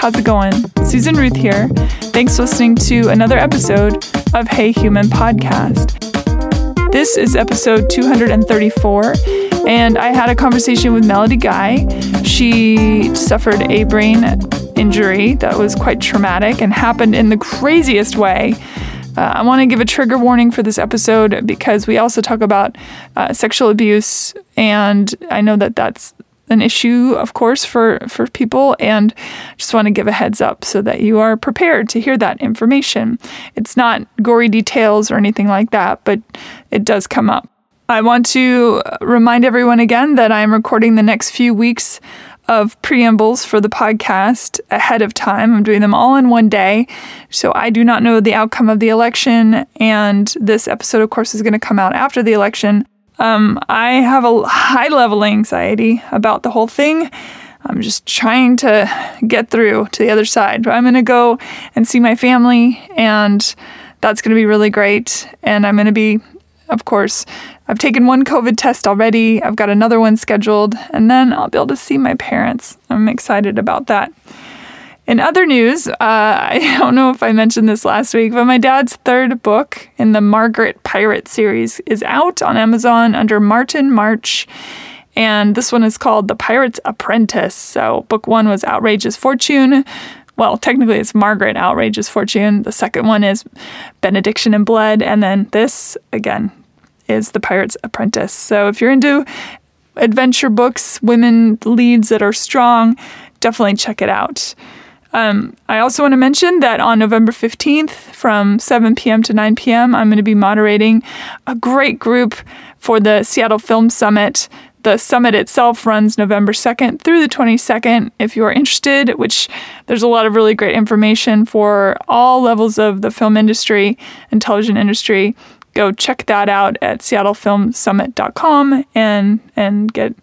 how's it going? Susan Ruth here. Thanks for listening to another episode of Hey Human Podcast. This is episode 234, and I had a conversation with Melody Guy. She suffered a brain injury that was quite traumatic and happened in the craziest way. Uh, I want to give a trigger warning for this episode because we also talk about uh, sexual abuse, and I know that that's an issue, of course, for, for people, and just want to give a heads up so that you are prepared to hear that information. It's not gory details or anything like that, but it does come up. I want to remind everyone again that I'm recording the next few weeks of preambles for the podcast ahead of time. I'm doing them all in one day. So I do not know the outcome of the election. And this episode, of course, is going to come out after the election. Um, I have a high level anxiety about the whole thing. I'm just trying to get through to the other side. But I'm going to go and see my family, and that's going to be really great. And I'm going to be, of course, I've taken one COVID test already. I've got another one scheduled, and then I'll be able to see my parents. I'm excited about that. In other news, uh, I don't know if I mentioned this last week, but my dad's third book in the Margaret Pirate series is out on Amazon under Martin March. And this one is called The Pirate's Apprentice. So, book one was Outrageous Fortune. Well, technically, it's Margaret Outrageous Fortune. The second one is Benediction and Blood. And then this, again, is The Pirate's Apprentice. So if you're into adventure books, women leads that are strong, definitely check it out. Um, I also want to mention that on November 15th from 7 p.m. to 9 p.m., I'm going to be moderating a great group for the Seattle Film Summit. The summit itself runs November 2nd through the 22nd. If you are interested, which there's a lot of really great information for all levels of the film industry and television industry, go check that out at seattlefilmsummit.com and and get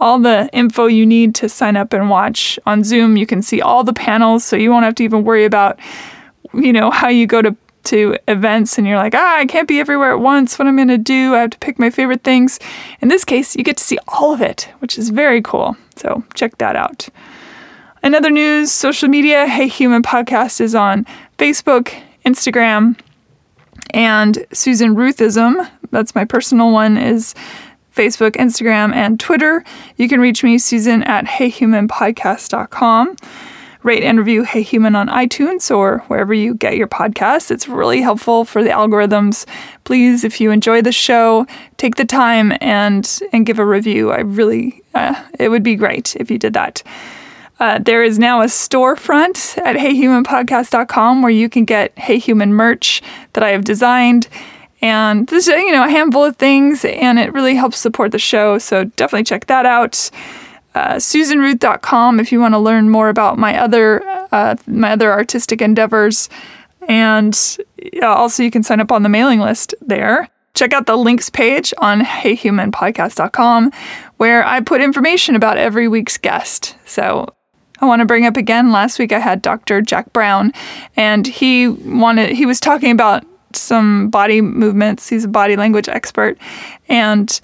all the info you need to sign up and watch on Zoom. You can see all the panels, so you won't have to even worry about you know how you go to to events and you're like, ah, I can't be everywhere at once. What I'm going to do? I have to pick my favorite things. In this case, you get to see all of it, which is very cool. So check that out. Another news, social media, Hey Human Podcast is on Facebook, Instagram, and Susan Ruthism, that's my personal one, is Facebook, Instagram, and Twitter. You can reach me, Susan, at heyhumanpodcast.com. Rate and review Hey Human on iTunes or wherever you get your podcasts. It's really helpful for the algorithms. Please, if you enjoy the show, take the time and and give a review. I really, uh, it would be great if you did that. Uh, there is now a storefront at heyhumanpodcast.com where you can get Hey Human merch that I have designed. And this is, you know, a handful of things, and it really helps support the show. So definitely check that out. Uh, SusanRuth.com if you want to learn more about my other uh, my other artistic endeavors, and also you can sign up on the mailing list there. Check out the links page on HeyHumanPodcast.com where I put information about every week's guest. So I want to bring up again. Last week I had Dr. Jack Brown, and he wanted he was talking about some body movements. He's a body language expert, and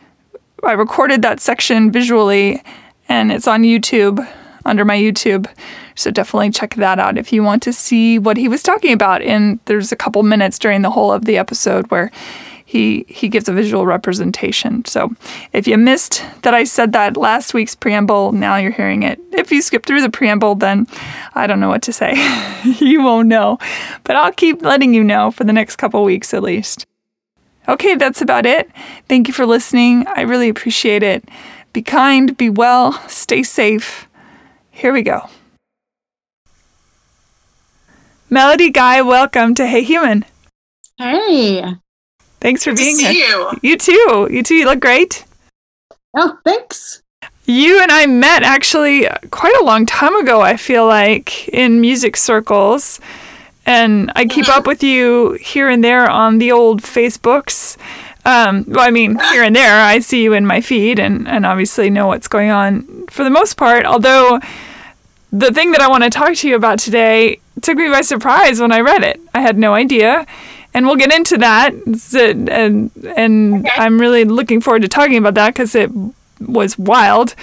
I recorded that section visually, and it's on YouTube under my YouTube. So definitely check that out if you want to see what he was talking about. And there's a couple minutes during the whole of the episode where he he gives a visual representation. So if you missed that I said that last week's preamble, now you're hearing it. If you skip through the preamble, then I don't know what to say. you won't know. But I'll keep letting you know for the next couple weeks at least. Okay, that's about it. Thank you for listening. I really appreciate it. Be kind, be well, stay safe. Here we go. Melody Guy, welcome to Hey Human. Hey. Thanks for Good being to here. you. You too. You too. You look great. Oh, thanks. You and I met actually quite a long time ago, I feel like, in music circles. And I keep up with you here and there on the old Facebooks. Um, well, I mean, here and there, I see you in my feed and, and obviously know what's going on for the most part. Although, the thing that I want to talk to you about today took me by surprise when I read it. I had no idea. And we'll get into that. And, and I'm really looking forward to talking about that because it was wild.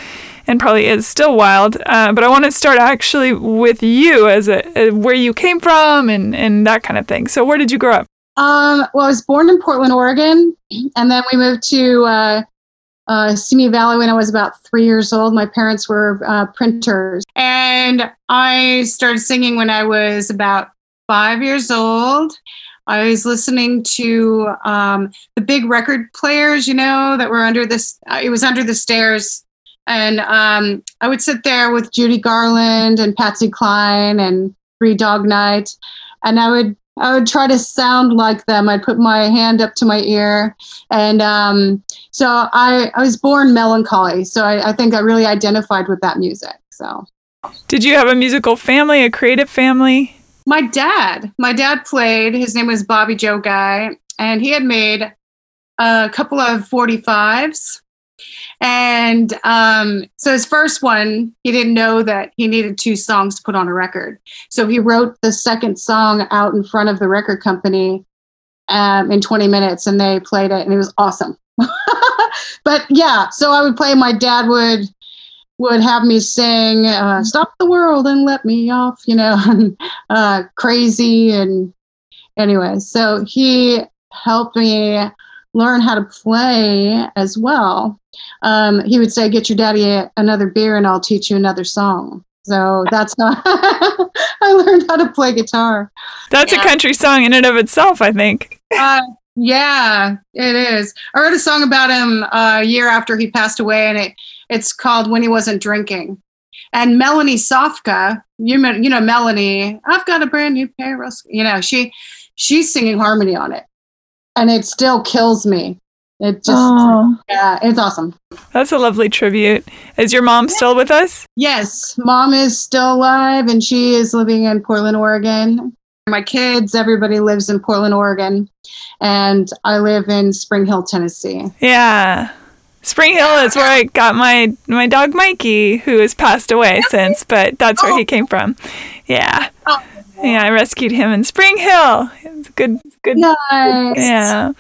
and probably is still wild. Uh, but I want to start actually with you as a, a, where you came from and, and that kind of thing. So where did you grow up? Um, well, I was born in Portland, Oregon, and then we moved to uh, uh, Simi Valley when I was about three years old. My parents were uh, printers, and I started singing when I was about five years old. I was listening to um, the big record players, you know, that were under this. Uh, it was under the stairs, and um, I would sit there with Judy Garland and Patsy Cline and Three Dog Night, and I would I would try to sound like them. I'd put my hand up to my ear, and um, so I I was born melancholy. So I, I think I really identified with that music. So, did you have a musical family, a creative family? My dad, my dad played. His name was Bobby Joe Guy, and he had made a couple of 45s. And um, so his first one, he didn't know that he needed two songs to put on a record. So he wrote the second song out in front of the record company um, in 20 minutes, and they played it, and it was awesome. but yeah, so I would play. My dad would would have me sing uh, "Stop the World and Let Me Off," you know, uh, crazy and anyway. So he helped me learn how to play as well. Um, he would say, "Get your daddy a, another beer, and I'll teach you another song." So that's how I learned how to play guitar. That's yeah. a country song in and of itself, I think. Uh, yeah, it is. I wrote a song about him uh, a year after he passed away, and it it's called When He Wasn't Drinking. And Melanie Safka, you you know Melanie, I've got a brand new pair of, you know, she she's singing harmony on it, and it still kills me. It just oh. yeah, it's awesome. That's a lovely tribute. Is your mom still with us? Yes, mom is still alive, and she is living in Portland, Oregon. My kids, everybody lives in Portland, Oregon, and I live in Spring Hill, Tennessee. Yeah. Spring Hill is where I got my my dog Mikey, who has passed away since, but that's where he oh. came from. Yeah. Oh. Yeah, I rescued him in Spring Hill. It's good good nice. Yeah.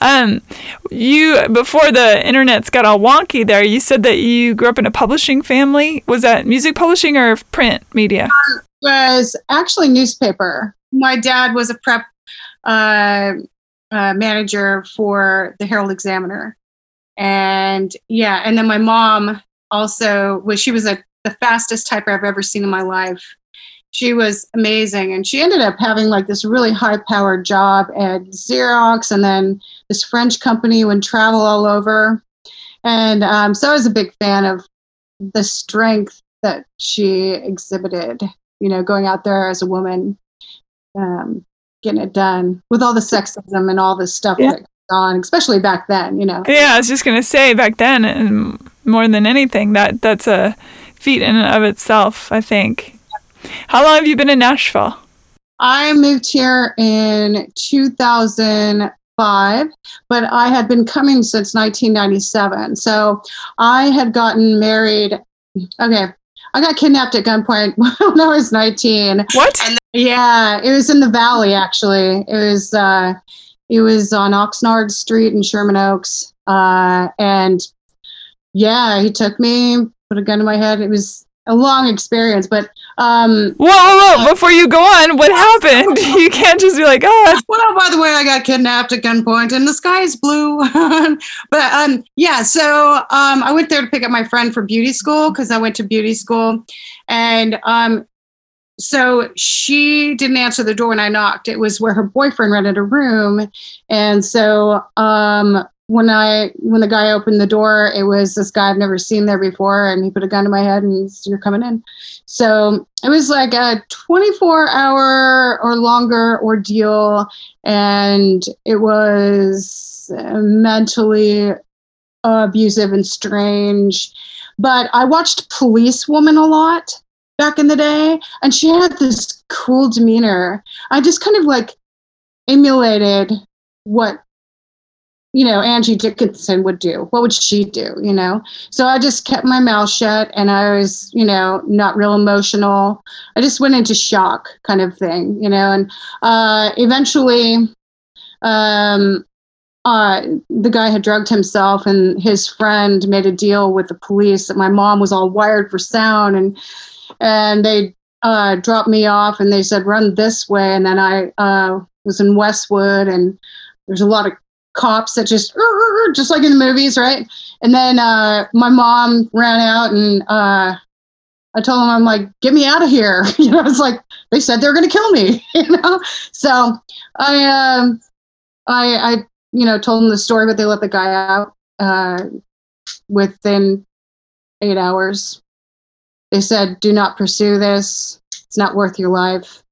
Um, you before the internet's got all wonky there. You said that you grew up in a publishing family. Was that music publishing or print media? Um, was actually newspaper. My dad was a prep uh, uh, manager for the Herald Examiner, and yeah and then my mom also was she was a, the fastest typer i've ever seen in my life she was amazing and she ended up having like this really high powered job at xerox and then this french company would travel all over and um, so i was a big fan of the strength that she exhibited you know going out there as a woman um, getting it done with all the sexism and all this stuff yeah. that on, especially back then, you know. Yeah, I was just gonna say back then, and more than anything, that that's a feat in and of itself. I think. How long have you been in Nashville? I moved here in 2005, but I had been coming since 1997. So I had gotten married. Okay, I got kidnapped at gunpoint when I was 19. What? And yeah, it was in the valley actually. It was uh it was on Oxnard Street in Sherman Oaks. Uh, and yeah, he took me, put a gun to my head. It was a long experience, but um, whoa, whoa, whoa! Before you go on, what happened? You can't just be like, oh. Well, by the way, I got kidnapped at gunpoint, and the sky is blue. but um, yeah, so um, I went there to pick up my friend for beauty school because I went to beauty school, and um, so she didn't answer the door when I knocked. It was where her boyfriend rented a room, and so um, when I when the guy opened the door, it was this guy I've never seen there before, and he put a gun to my head and said, "You're coming in." So it was like a 24 hour or longer ordeal, and it was mentally abusive and strange. But I watched Police Woman a lot back in the day, and she had this cool demeanor. I just kind of like emulated what you know Angie Dickinson would do. What would she do? You know. So I just kept my mouth shut, and I was you know not real emotional. I just went into shock, kind of thing. You know, and uh, eventually. Um, uh, the guy had drugged himself, and his friend made a deal with the police that my mom was all wired for sound, and and they uh, dropped me off, and they said run this way, and then I uh, was in Westwood, and there's a lot of cops that just just like in the movies, right? And then uh, my mom ran out, and uh, I told them, I'm like, get me out of here. you know, it's like they said they're going to kill me. you know, so I um, I I you know told them the story, but they let the guy out uh, within eight hours. They said, do not pursue this. It's not worth your life.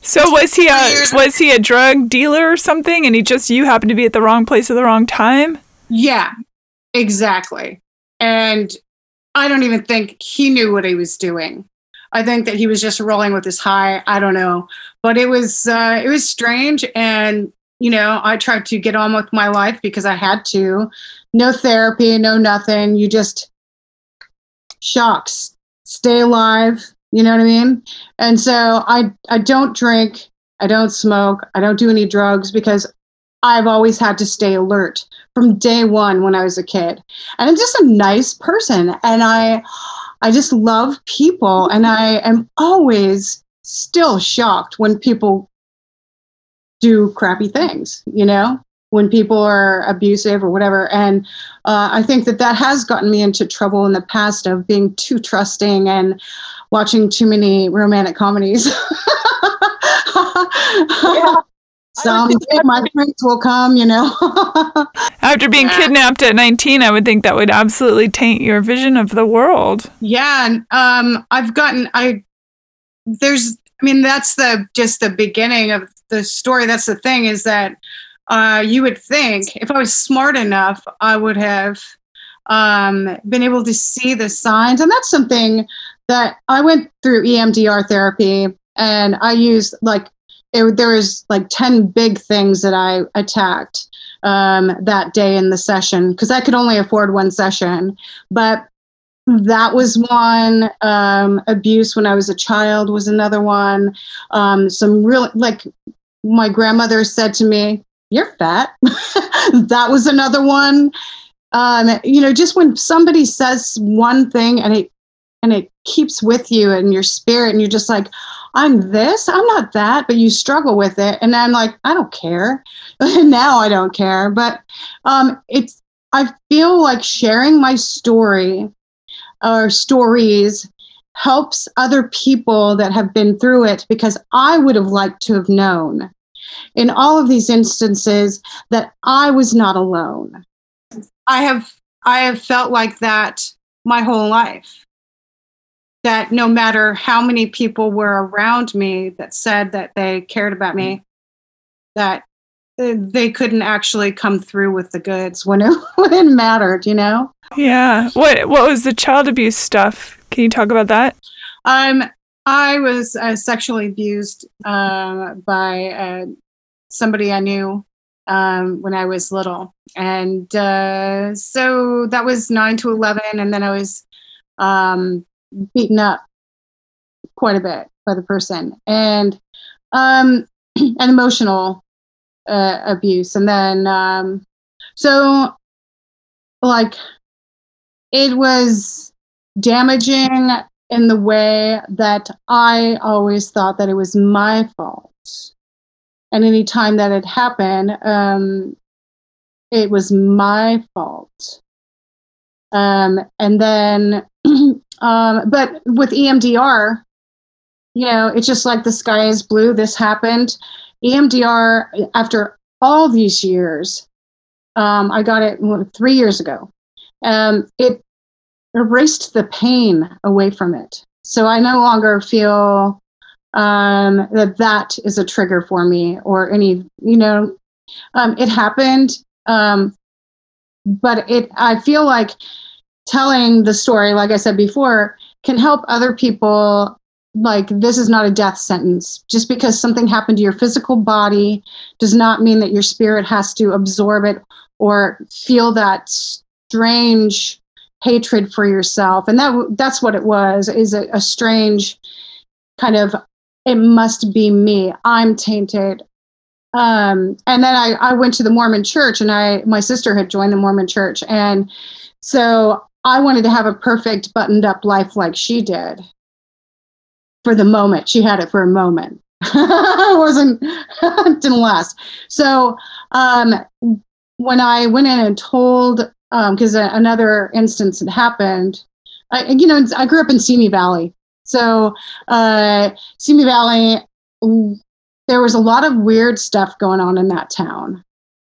So was he a was he a drug dealer or something, and he just you happened to be at the wrong place at the wrong time? Yeah, exactly. And I don't even think he knew what he was doing. I think that he was just rolling with his high. I don't know, but it was uh, it was strange, and you know, I tried to get on with my life because I had to. No therapy, no nothing. You just shocks, stay alive, you know what I mean? And so I I don't drink, I don't smoke, I don't do any drugs because I've always had to stay alert from day one when I was a kid. And I'm just a nice person and I I just love people and I am always still shocked when people do crappy things, you know? When people are abusive or whatever. And uh, I think that that has gotten me into trouble in the past of being too trusting and watching too many romantic comedies. yeah. my prince will come, you know. After being kidnapped at 19, I would think that would absolutely taint your vision of the world. Yeah, um, I've gotten I there's I mean that's the just the beginning of the story. That's the thing is that uh, you would think if I was smart enough, I would have um, been able to see the signs. And that's something that I went through EMDR therapy and I used like, it, there was like 10 big things that I attacked um, that day in the session because I could only afford one session. But that was one. Um, abuse when I was a child was another one. Um, some real, like, my grandmother said to me, you're fat. that was another one. Um, you know, just when somebody says one thing and it and it keeps with you and your spirit, and you're just like, I'm this, I'm not that, but you struggle with it. And I'm like, I don't care. now I don't care. But um, it's I feel like sharing my story or stories helps other people that have been through it because I would have liked to have known in all of these instances that I was not alone. I have I have felt like that my whole life. That no matter how many people were around me that said that they cared about me, that they couldn't actually come through with the goods when it, when it mattered, you know? Yeah. What what was the child abuse stuff? Can you talk about that? Um, I was uh, sexually abused uh, by uh, somebody I knew um, when I was little. And uh, so that was 9 to 11. And then I was um, beaten up quite a bit by the person and um, and emotional uh, abuse. And then, um, so like, it was damaging in the way that I always thought that it was my fault and any time that it happened, um, it was my fault. Um, and then, um, but with EMDR, you know, it's just like the sky is blue. This happened. EMDR, after all these years, um, I got it three years ago. Um, it erased the pain away from it. So I no longer feel um, that that is a trigger for me or any, you know, um, it happened. Um, but it, I feel like telling the story, like I said before, can help other people. Like, this is not a death sentence. Just because something happened to your physical body does not mean that your spirit has to absorb it or feel that strange hatred for yourself. And that that's what it was, is a, a strange kind of it must be me. I'm tainted. um, and then I, I went to the Mormon church and I, my sister had joined the Mormon church. And so I wanted to have a perfect buttoned up life like she did for the moment. She had it for a moment. it wasn't, didn't last. So um, when I went in and told, because um, another instance had happened, I, you know, I grew up in Simi Valley. So uh, Simi Valley, there was a lot of weird stuff going on in that town.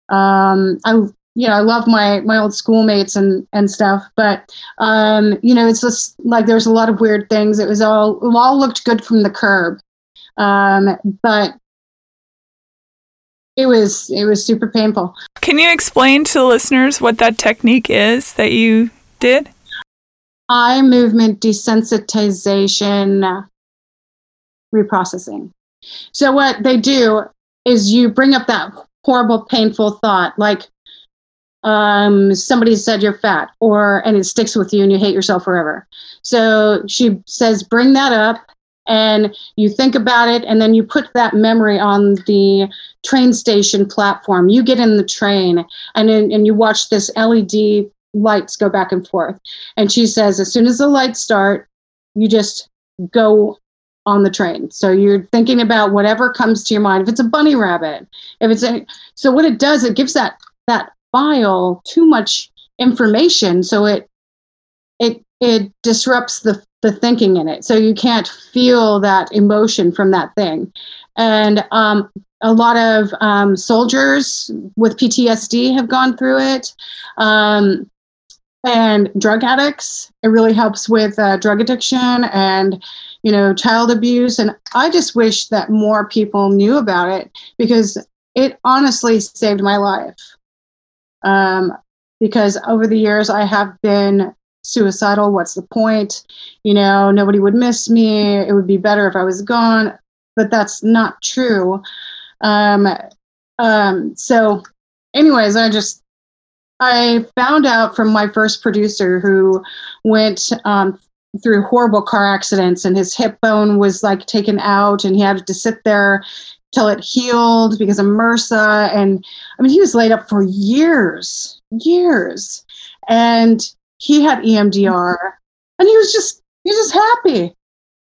Um, I, you know, I love my my old schoolmates and and stuff, but um, you know, it's just like there's a lot of weird things. It was all it all looked good from the curb, um, but it was it was super painful. Can you explain to the listeners what that technique is that you did? Eye movement desensitization reprocessing. So what they do is you bring up that horrible, painful thought, like um, somebody said you're fat, or and it sticks with you and you hate yourself forever. So she says, bring that up and you think about it and then you put that memory on the train station platform you get in the train and and you watch this led lights go back and forth and she says as soon as the lights start you just go on the train. So you're thinking about whatever comes to your mind. If it's a bunny rabbit, if it's a so what it does, it gives that that file too much information, so it it it disrupts the the thinking in it. So you can't feel that emotion from that thing. And um, a lot of um, soldiers with PTSD have gone through it. Um, and drug addicts. It really helps with uh, drug addiction and you know child abuse. And I just wish that more people knew about it because it honestly saved my life. Um, because over the years I have been suicidal. What's the point? You know, nobody would miss me. It would be better if I was gone. But that's not true. Um, um, so, anyways, I just I found out from my first producer who went um, through horrible car accidents and his hip bone was like taken out and he had to sit there till it healed because of MRSA. And I mean, he was laid up for years, years. And he had EMDR and he was just, he was just happy.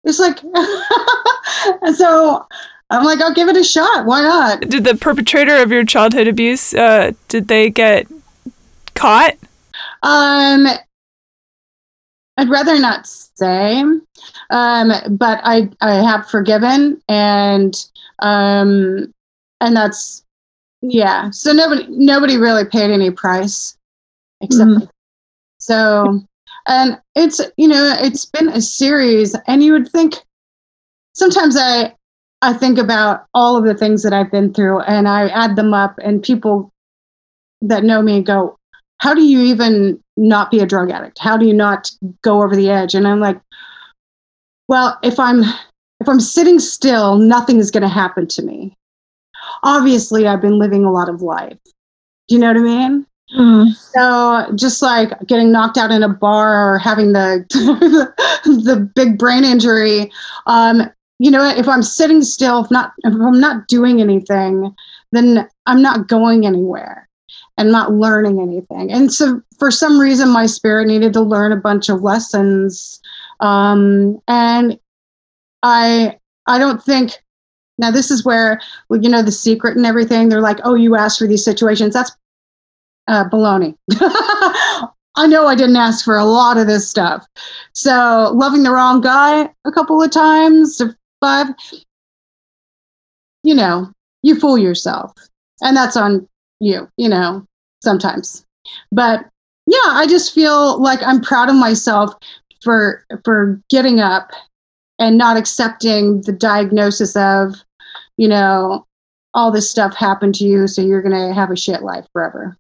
It's like, and so I'm like, I'll give it a shot. Why not? Did the perpetrator of your childhood abuse, uh, did they get caught? Um, I'd rather not say, um, but I I have forgiven and um, and that's yeah. So nobody nobody really paid any price except mm-hmm. So and it's you know it's been a series and you would think sometimes I I think about all of the things that I've been through and I add them up and people that know me go how do you even not be a drug addict? How do you not go over the edge? And I'm like, well, if I'm if I'm sitting still, nothing is going to happen to me. Obviously, I've been living a lot of life. Do you know what I mean? Mm. So just like getting knocked out in a bar or having the the big brain injury, um, you know, if I'm sitting still, if not if I'm not doing anything, then I'm not going anywhere and not learning anything. And so for some reason, my spirit needed to learn a bunch of lessons. Um, and I, I don't think now this is where you know the secret and everything. They're like, oh, you asked for these situations. That's uh, baloney. I know I didn't ask for a lot of this stuff. So loving the wrong guy a couple of times, five, you know, you fool yourself, and that's on you, you know, sometimes. But yeah, I just feel like I'm proud of myself for for getting up and not accepting the diagnosis of, you know, all this stuff happened to you, so you're gonna have a shit life forever.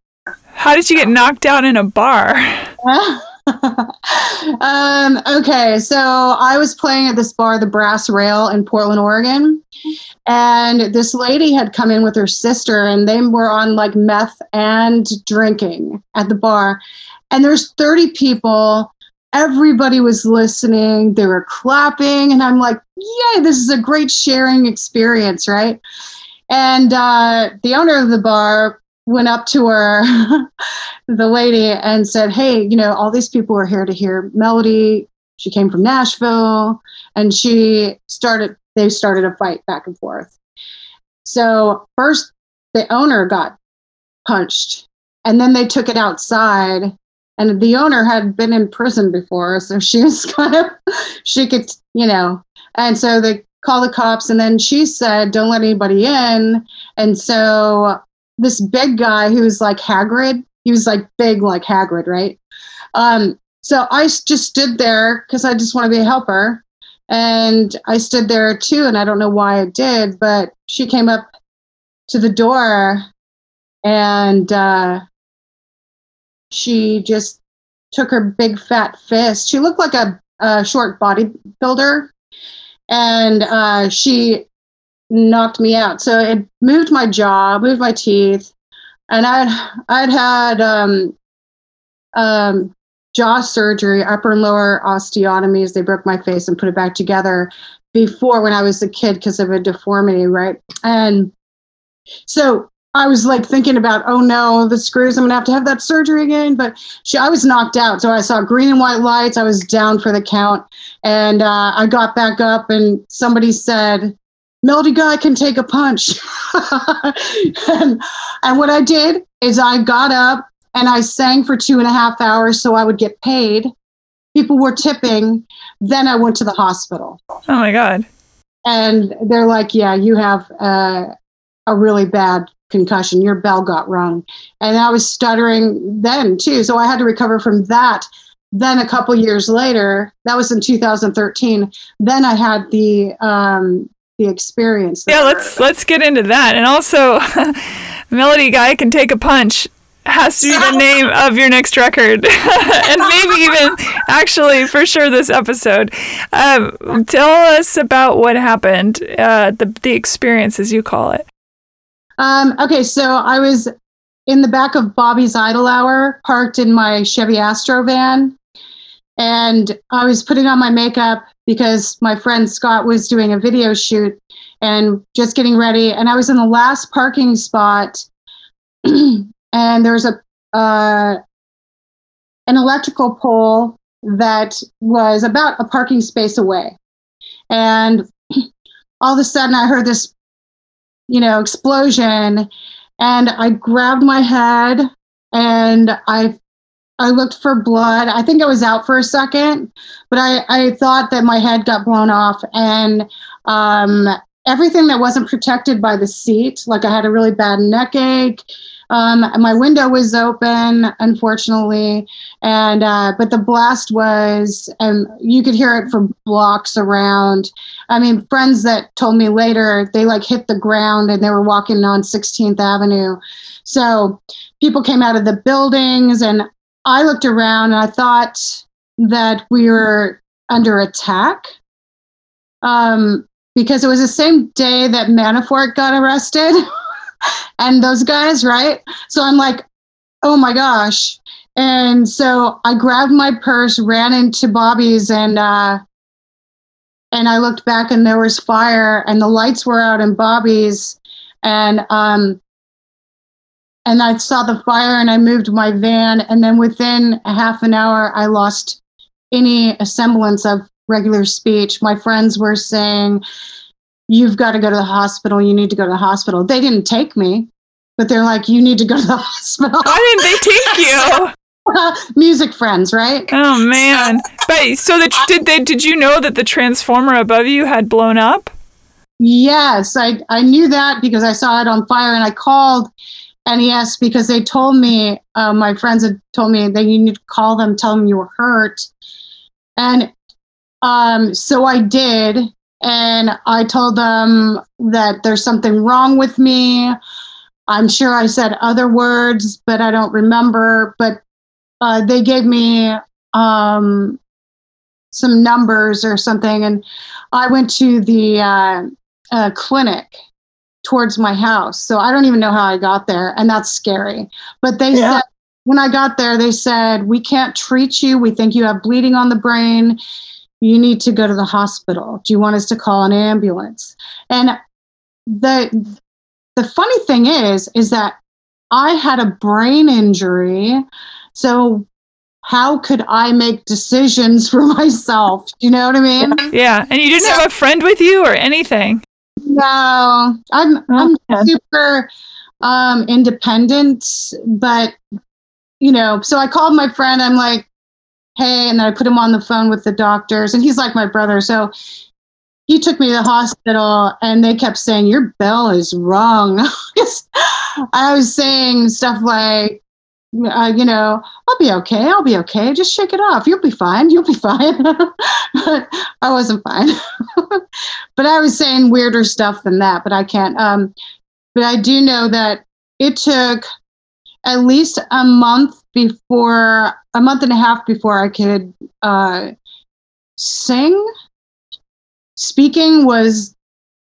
How did you get knocked out in a bar? um, okay, so I was playing at this bar, the Brass Rail in Portland, Oregon, and this lady had come in with her sister, and they were on like meth and drinking at the bar. And there's 30 people. Everybody was listening. They were clapping, and I'm like, "Yay! This is a great sharing experience, right?" And uh, the owner of the bar went up to her, the lady, and said, Hey, you know, all these people are here to hear Melody. She came from Nashville. And she started, they started a fight back and forth. So first, the owner got punched, and then they took it outside. And the owner had been in prison before, so she was kind of, she could, you know, and so they called the cops, and then she said, "Don't let anybody in." And so this big guy who's like Hagrid, he was like big like Hagrid, right? Um, so I just stood there because I just want to be a helper. And I stood there too, and I don't know why I did, but she came up to the door and uh, she just took her big fat fist. She looked like a, a short bodybuilder, and uh, she knocked me out. So it moved my jaw, moved my teeth, and I'd I'd had um, um, jaw surgery, upper and lower osteotomies. They broke my face and put it back together before when I was a kid because of a deformity, right? And so I was like thinking about, oh no, the screws, I'm gonna have to have that surgery again. But she, I was knocked out. So I saw green and white lights. I was down for the count. And uh, I got back up, and somebody said, Melody Guy can take a punch. and, and what I did is I got up and I sang for two and a half hours so I would get paid. People were tipping. Then I went to the hospital. Oh my God. And they're like, yeah, you have uh, a really bad concussion. Your bell got rung. And I was stuttering then too. So I had to recover from that. Then a couple years later, that was in 2013. Then I had the um, the experience. Yeah, let's let's get into that. And also, Melody Guy can take a punch has to be the name of your next record, and maybe even actually for sure this episode. Um, tell us about what happened, uh, the the experience as you call it. Um, okay, so I was in the back of Bobby's Idle Hour, parked in my Chevy Astro van, and I was putting on my makeup because my friend Scott was doing a video shoot and just getting ready. And I was in the last parking spot, and there was a uh, an electrical pole that was about a parking space away. And all of a sudden, I heard this, you know, explosion, and I grabbed my head and I I looked for blood. I think I was out for a second, but I, I thought that my head got blown off and um, everything that wasn't protected by the seat, like I had a really bad neck ache. Um, my window was open, unfortunately, and uh, but the blast was, and you could hear it for blocks around. I mean, friends that told me later they like hit the ground and they were walking on 16th Avenue. So people came out of the buildings, and I looked around and I thought that we were under attack. Um, because it was the same day that Manafort got arrested and those guys, right? So I'm like, oh my gosh. And so I grabbed my purse, ran into Bobby's, and uh, and I looked back, and there was fire, and the lights were out in Bobby's, and um, and I saw the fire and I moved my van. And then within a half an hour, I lost any semblance of regular speech. My friends were saying, You've got to go to the hospital. You need to go to the hospital. They didn't take me, but they're like, You need to go to the hospital. Why didn't they take you? Music friends, right? Oh man! But so that did they? Did you know that the transformer above you had blown up? Yes, I I knew that because I saw it on fire, and I called NES because they told me, uh, my friends had told me that you need to call them, tell them you were hurt. And um, so I did. And I told them that there's something wrong with me. I'm sure I said other words, but I don't remember. But uh, they gave me um, some numbers or something. And I went to the uh, uh, clinic towards my house. So I don't even know how I got there. And that's scary. But they yeah. said, when I got there, they said, We can't treat you. We think you have bleeding on the brain. You need to go to the hospital. Do you want us to call an ambulance? And the the funny thing is, is that I had a brain injury. So how could I make decisions for myself? You know what I mean? Yeah. And you didn't have a friend with you or anything. No, I'm I'm super um, independent, but you know, so I called my friend. I'm like, hey, and then I put him on the phone with the doctors, and he's like my brother, so he took me to the hospital, and they kept saying your bill is wrong. I was saying stuff like, uh, you know, I'll be okay. I'll be okay. Just shake it off. You'll be fine. You'll be fine. but I wasn't fine. but I was saying weirder stuff than that. But I can't. Um, but I do know that it took at least a month before, a month and a half before I could uh, sing. Speaking was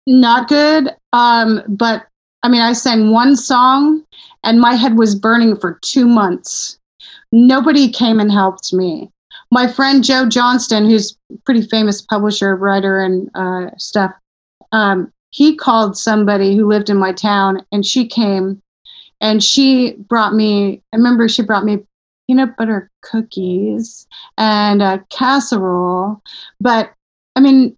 not good. Um, but I mean, I sang one song and my head was burning for two months. Nobody came and helped me. My friend Joe Johnston, who's pretty famous publisher, writer, and uh, stuff, um, he called somebody who lived in my town and she came and she brought me, I remember she brought me peanut butter cookies and a casserole. But I mean,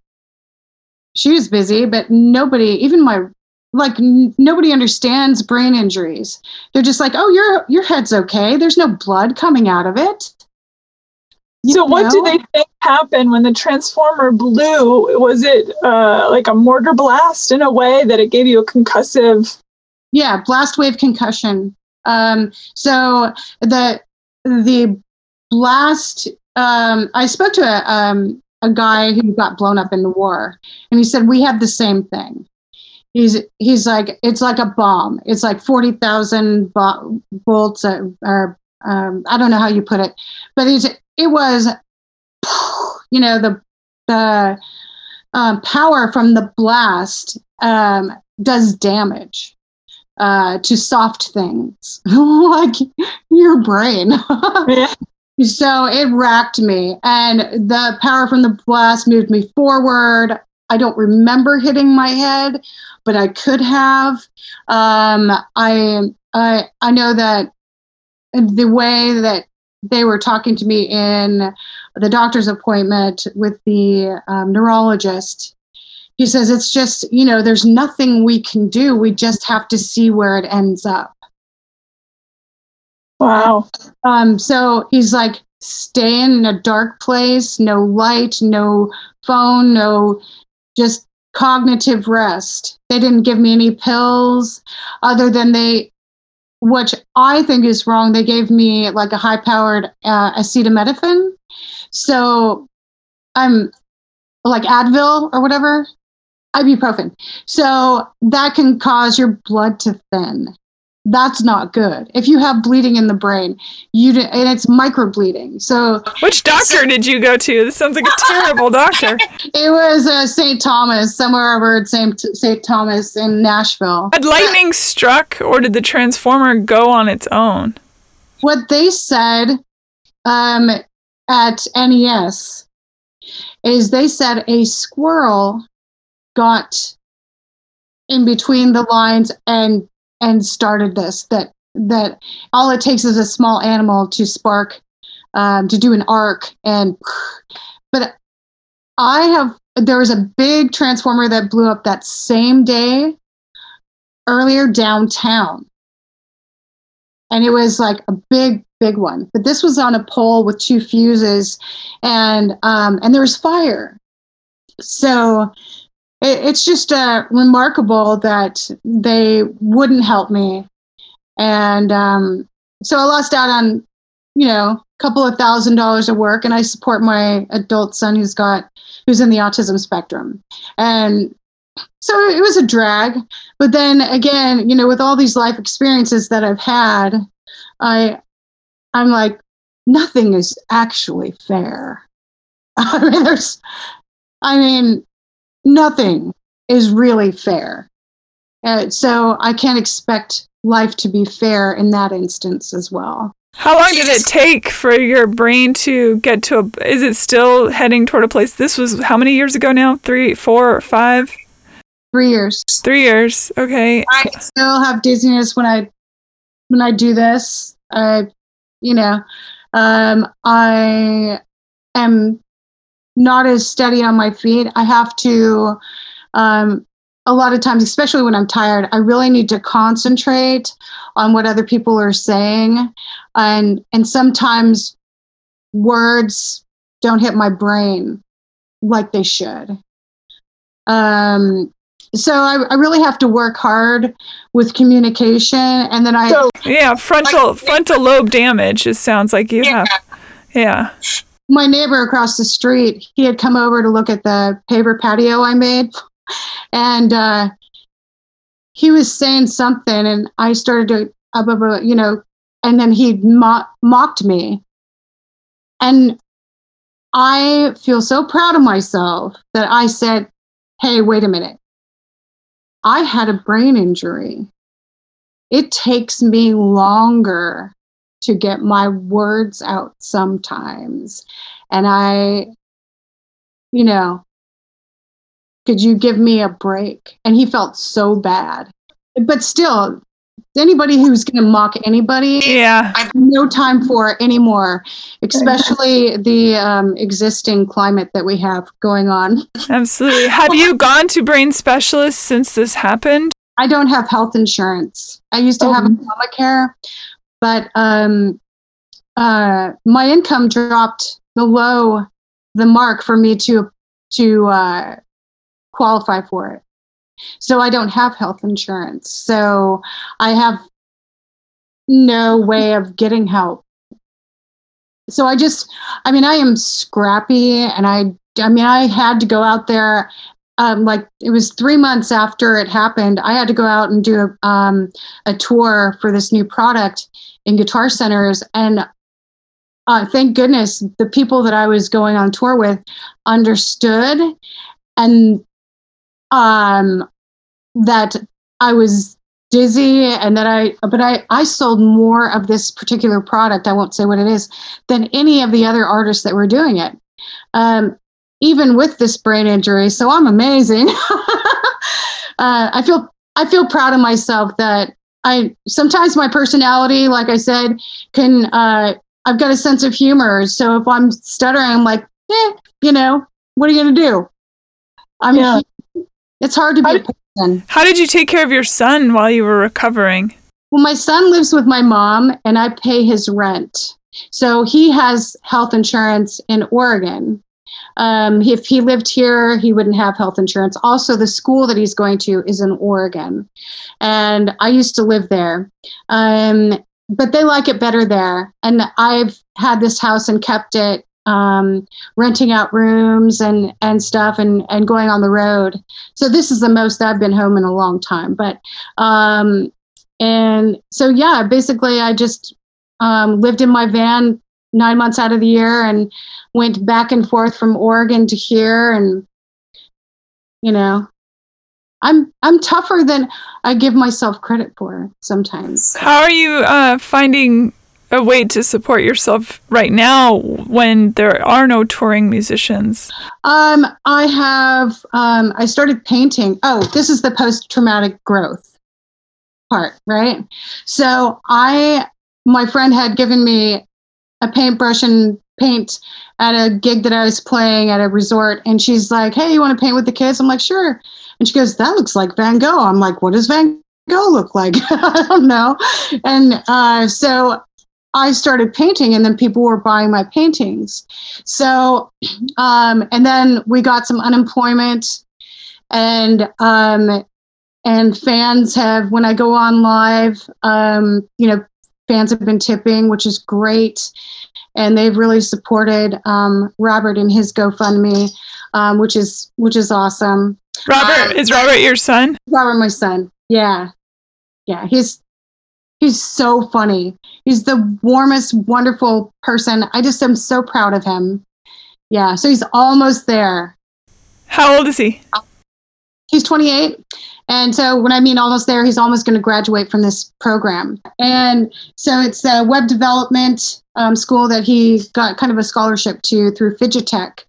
she was busy, but nobody, even my like n- nobody understands brain injuries. They're just like, "Oh, your your head's okay. There's no blood coming out of it." You so, what know? do they think happened when the transformer blew? Was it uh, like a mortar blast in a way that it gave you a concussive? Yeah, blast wave concussion. Um, so the the blast. Um, I spoke to a um, a guy who got blown up in the war, and he said we had the same thing he's he's like it's like a bomb. It's like forty thousand volts, uh, or um, I don't know how you put it, but it was, you know, the the um, power from the blast um, does damage uh, to soft things like your brain. yeah. So it racked me, and the power from the blast moved me forward. I don't remember hitting my head, but I could have. Um, I, I I know that the way that they were talking to me in the doctor's appointment with the um, neurologist. He says it's just you know there's nothing we can do. We just have to see where it ends up. Wow. Um, so he's like, stay in a dark place, no light, no phone, no just cognitive rest. They didn't give me any pills other than they, which I think is wrong. They gave me like a high powered uh, acetaminophen. So I'm like Advil or whatever, ibuprofen. So that can cause your blood to thin that's not good. If you have bleeding in the brain, you and it's microbleeding. So, which doctor did you go to? This sounds like a terrible doctor. It was uh, St. Thomas, somewhere over at St. St. Thomas in Nashville. Had lightning struck, or did the transformer go on its own? What they said um, at NES is they said a squirrel got in between the lines and and started this that that all it takes is a small animal to spark um, to do an arc and but i have there was a big transformer that blew up that same day earlier downtown. And it was like a big big one. But this was on a pole with two fuses and um, and there was fire. So it, it's just uh, remarkable that they wouldn't help me. And um, so I lost out on, you know, a couple of thousand dollars of work, and I support my adult son who's got who's in the autism spectrum, and so it was a drag. But then again, you know, with all these life experiences that I've had, I I'm like, nothing is actually fair. I mean, there's, I mean, nothing is really fair. Uh, so I can't expect life to be fair in that instance as well. How long did it take for your brain to get to a? Is it still heading toward a place? This was how many years ago now? Three, four, five? Three years. Three years. Okay. I still have dizziness when I when I do this. I, you know, um, I am not as steady on my feet. I have to. Um, a lot of times, especially when I'm tired, I really need to concentrate on what other people are saying, and and sometimes words don't hit my brain like they should. Um, so I, I really have to work hard with communication, and then I so, yeah frontal frontal lobe damage. It sounds like you yeah. have yeah. My neighbor across the street, he had come over to look at the paper patio I made, and uh, he was saying something, and I started to uh, you know, and then he mo- mocked me, and I feel so proud of myself that I said, "Hey, wait a minute." I had a brain injury. It takes me longer to get my words out sometimes. And I, you know, could you give me a break? And he felt so bad. But still, anybody who's going to mock anybody, yeah, I have no time for anymore, especially the um, existing climate that we have going on. Absolutely. Have you gone to brain specialists since this happened? I don't have health insurance. I used to oh. have Obamacare, but um, uh, my income dropped below the mark for me to to uh, qualify for it. So I don't have health insurance. So I have no way of getting help. So I just, I mean, I am scrappy and I, I mean, I had to go out there. Um, like it was three months after it happened, I had to go out and do a, um, a tour for this new product in guitar centers. And uh, thank goodness the people that I was going on tour with understood and um, that I was dizzy and that I but I I sold more of this particular product I won't say what it is than any of the other artists that were doing it um, even with this brain injury so I'm amazing uh, I feel I feel proud of myself that I sometimes my personality like I said can uh, I've got a sense of humor so if I'm stuttering I'm like eh, you know what are you gonna do I mean, yeah. it's hard to be a person. How did you take care of your son while you were recovering? Well, my son lives with my mom and I pay his rent. So he has health insurance in Oregon. Um, if he lived here, he wouldn't have health insurance. Also, the school that he's going to is in Oregon. And I used to live there. Um, but they like it better there. And I've had this house and kept it um, renting out rooms and and stuff and and going on the road. So this is the most I've been home in a long time. But um, and so yeah, basically I just um, lived in my van nine months out of the year and went back and forth from Oregon to here and you know I'm I'm tougher than I give myself credit for sometimes. How are you uh, finding a way to support yourself right now when there are no touring musicians? Um, I have, um, I started painting. Oh, this is the post traumatic growth part, right? So I, my friend had given me a paintbrush and paint at a gig that I was playing at a resort. And she's like, Hey, you want to paint with the kids? I'm like, Sure. And she goes, That looks like Van Gogh. I'm like, What does Van Gogh look like? I don't know. And uh, so I started painting and then people were buying my paintings. So, um, and then we got some unemployment and, um, and fans have, when I go on live, um, you know, fans have been tipping, which is great. And they've really supported, um, Robert in his GoFundMe, um, which is, which is awesome. Robert, uh, is Robert your son? Robert, my son. Yeah. Yeah. He's, He's so funny. He's the warmest, wonderful person. I just am so proud of him. Yeah, so he's almost there. How old is he? He's 28. And so when I mean almost there, he's almost going to graduate from this program. And so it's a web development um, school that he got kind of a scholarship to through Fidget Tech,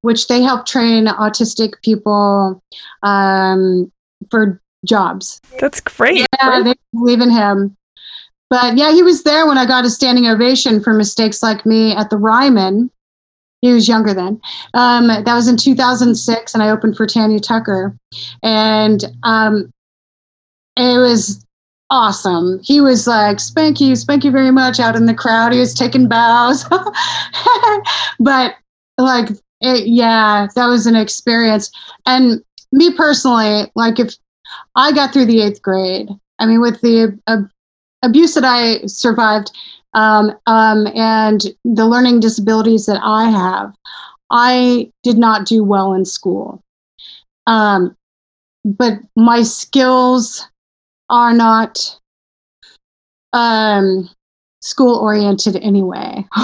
which they help train autistic people um, for jobs. That's great. Yeah, they believe in him. But yeah, he was there when I got a standing ovation for mistakes like me at the Ryman. He was younger then. Um, that was in 2006, and I opened for Tanya Tucker, and um, it was awesome. He was like, "Spank you, spank you very much" out in the crowd. He was taking bows, but like, it, yeah, that was an experience. And me personally, like, if I got through the eighth grade, I mean, with the uh, abuse that I survived um, um, and the learning disabilities that I have, I did not do well in school. Um, but my skills are not um, school oriented anyway.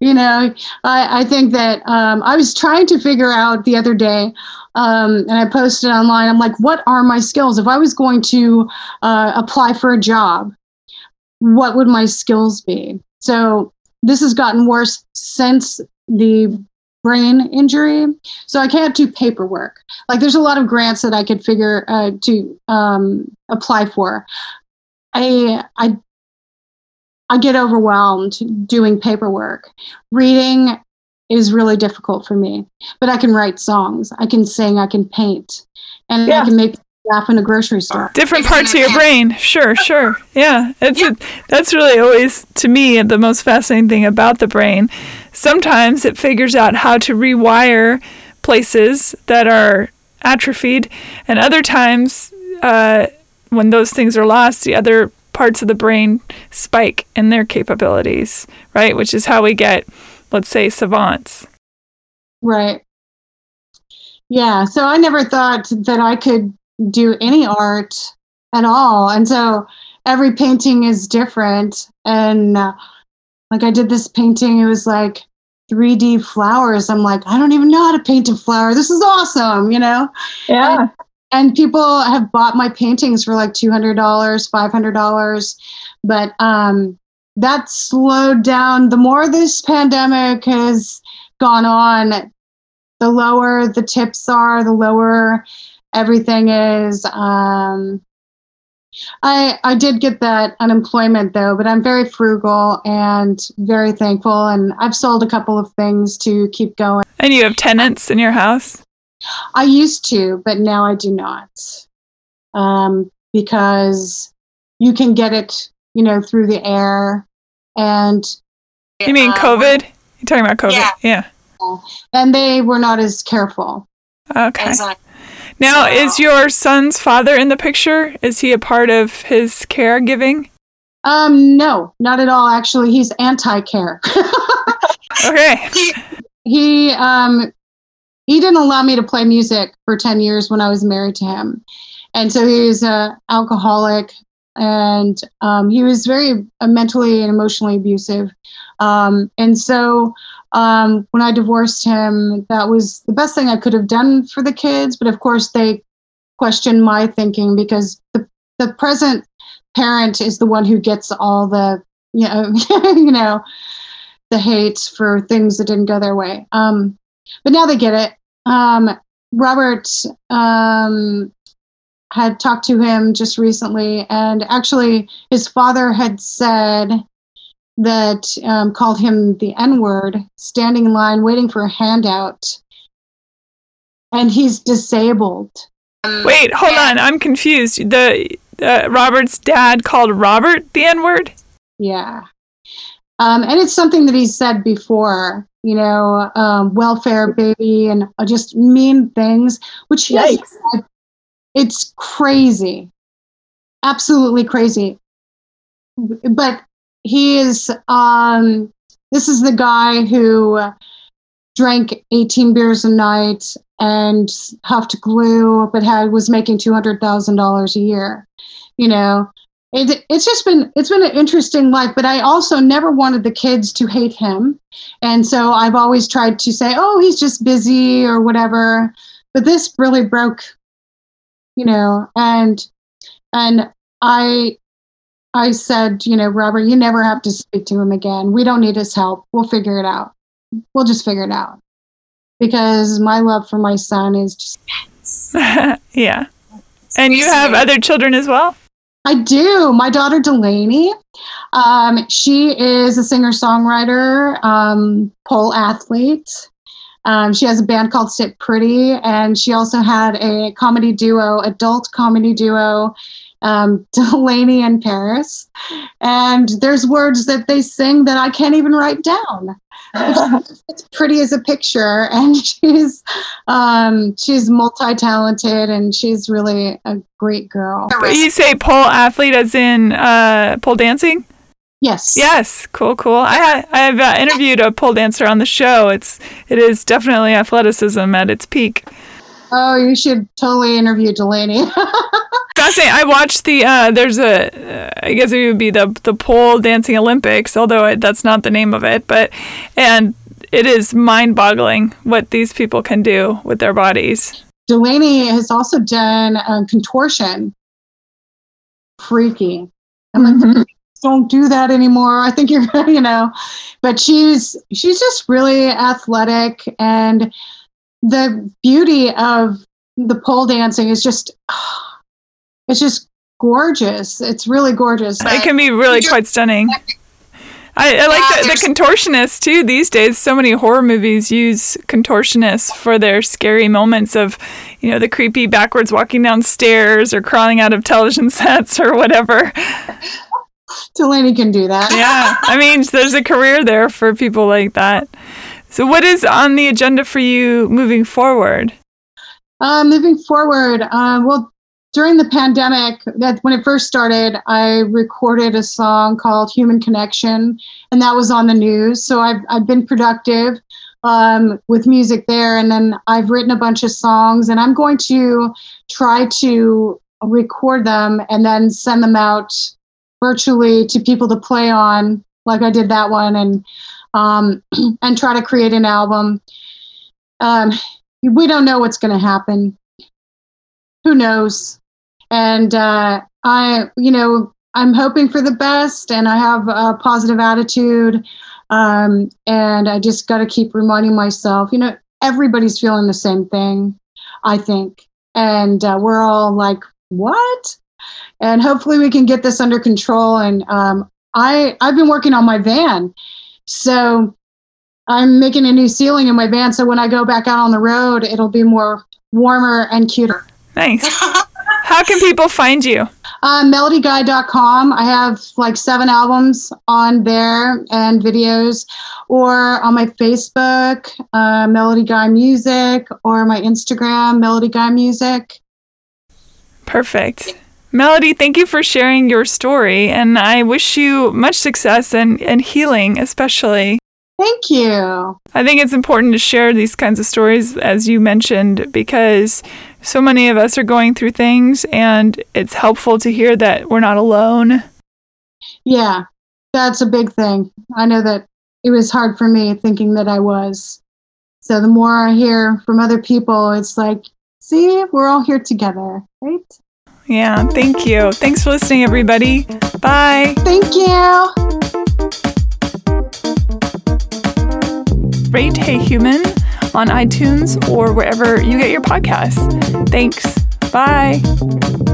you know, I, I think that um, I was trying to figure out the other day, um, and I posted online, I'm like, what are my skills? If I was going to uh, apply for a job, what would my skills be? So this has gotten worse since the brain injury. So I can't do paperwork. Like there's a lot of grants that I could figure uh, to um, apply for. I I I get overwhelmed doing paperwork. Reading is really difficult for me, but I can write songs. I can sing. I can paint, and yeah. I can make laugh in a grocery store. Different parts of your brain. Sure, sure. Yeah. It's yeah. A, that's really always to me the most fascinating thing about the brain. Sometimes it figures out how to rewire places that are atrophied, and other times uh, when those things are lost, the other parts of the brain spike in their capabilities, right? Which is how we get, let's say, savants. Right. Yeah. So I never thought that I could do any art at all. And so every painting is different. And uh, like I did this painting, it was like 3D flowers. I'm like, I don't even know how to paint a flower. This is awesome, you know? Yeah. And, and people have bought my paintings for like $200, $500. But um, that slowed down. The more this pandemic has gone on, the lower the tips are, the lower everything is. Um, I I did get that unemployment though, but I'm very frugal and very thankful, and I've sold a couple of things to keep going. And you have tenants in your house? I used to, but now I do not, um, because you can get it, you know, through the air, and you mean uh, COVID? You're talking about COVID? Yeah. yeah. And they were not as careful. Okay. Now, is your son's father in the picture? Is he a part of his caregiving? Um, no, not at all. Actually, he's anti-care. okay. He, he um he didn't allow me to play music for 10 years when I was married to him. And so he was an alcoholic and um, he was very uh, mentally and emotionally abusive. Um, and so um, when I divorced him, that was the best thing I could have done for the kids. But of course, they question my thinking because the, the present parent is the one who gets all the, you know, you know, the hate for things that didn't go their way. Um, but now they get it. Um, Robert um, had talked to him just recently, and actually, his father had said that um, called him the N word, standing in line waiting for a handout, and he's disabled. Wait, hold on, I'm confused. The uh, Robert's dad called Robert the N word. Yeah, um, and it's something that he said before. You know, um, welfare baby, and uh, just mean things, which yes, it's crazy, absolutely crazy. But he is um, this is the guy who drank 18 beers a night and huffed glue but had was making $200,000 a year you know? It, it's just been it's been an interesting life but i also never wanted the kids to hate him. And so i've always tried to say oh he's just busy or whatever. But this really broke you know and and i I said, you know, Robert, you never have to speak to him again. We don't need his help. We'll figure it out. We'll just figure it out. Because my love for my son is just yeah. And you have other children as well? I do. My daughter Delaney, um, she is a singer songwriter, um, pole athlete. Um, she has a band called Sit Pretty, and she also had a comedy duo, adult comedy duo, um, Delaney and Paris. And there's words that they sing that I can't even write down. it's pretty as a picture, and she's um, she's multi-talented, and she's really a great girl. You say pole athlete as in uh, pole dancing? Yes. Yes. Cool. Cool. I ha- I've uh, interviewed a pole dancer on the show. It's it is definitely athleticism at its peak. Oh, you should totally interview Delaney. Fascinating. I watched the. Uh, there's a. Uh, I guess it would be the the pole dancing Olympics, although it, that's not the name of it. But and it is mind-boggling what these people can do with their bodies. Delaney has also done uh, contortion. Freaky. I'm like, Mhm. don't do that anymore. I think you're, you know, but she's she's just really athletic, and the beauty of the pole dancing is just, it's just gorgeous. It's really gorgeous. It can be really quite stunning. I, I like Yeah, the, the contortionists too. These days, so many horror movies use contortionists for their scary moments of, you know, the creepy backwards walking down stairs or crawling out of television sets or whatever. Delaney can do that. Yeah, I mean, there's a career there for people like that. So, what is on the agenda for you moving forward? Uh, moving forward, uh, well, during the pandemic, that when it first started, I recorded a song called "Human Connection," and that was on the news. So I've I've been productive um, with music there, and then I've written a bunch of songs, and I'm going to try to record them and then send them out virtually to people to play on, like I did that one, and um, and try to create an album. Um, we don't know what's going to happen. Who knows? And uh, I, you know, I'm hoping for the best, and I have a positive attitude. Um, and I just got to keep reminding myself, you know, everybody's feeling the same thing, I think, and uh, we're all like, what? And hopefully we can get this under control. And um, I, I've been working on my van, so I'm making a new ceiling in my van, so when I go back out on the road, it'll be more warmer and cuter. Nice. How can people find you? Uh, MelodyGuy.com. I have like seven albums on there and videos, or on my Facebook, uh, Melody Guy Music, or my Instagram, Melody Guy Music. Perfect. Melody, thank you for sharing your story, and I wish you much success and, and healing, especially. Thank you. I think it's important to share these kinds of stories, as you mentioned, because so many of us are going through things, and it's helpful to hear that we're not alone. Yeah, that's a big thing. I know that it was hard for me thinking that I was. So the more I hear from other people, it's like, see, we're all here together, right? Yeah, thank you. Thanks for listening, everybody. Bye. Thank you. Rate Hey Human on iTunes or wherever you get your podcasts. Thanks. Bye.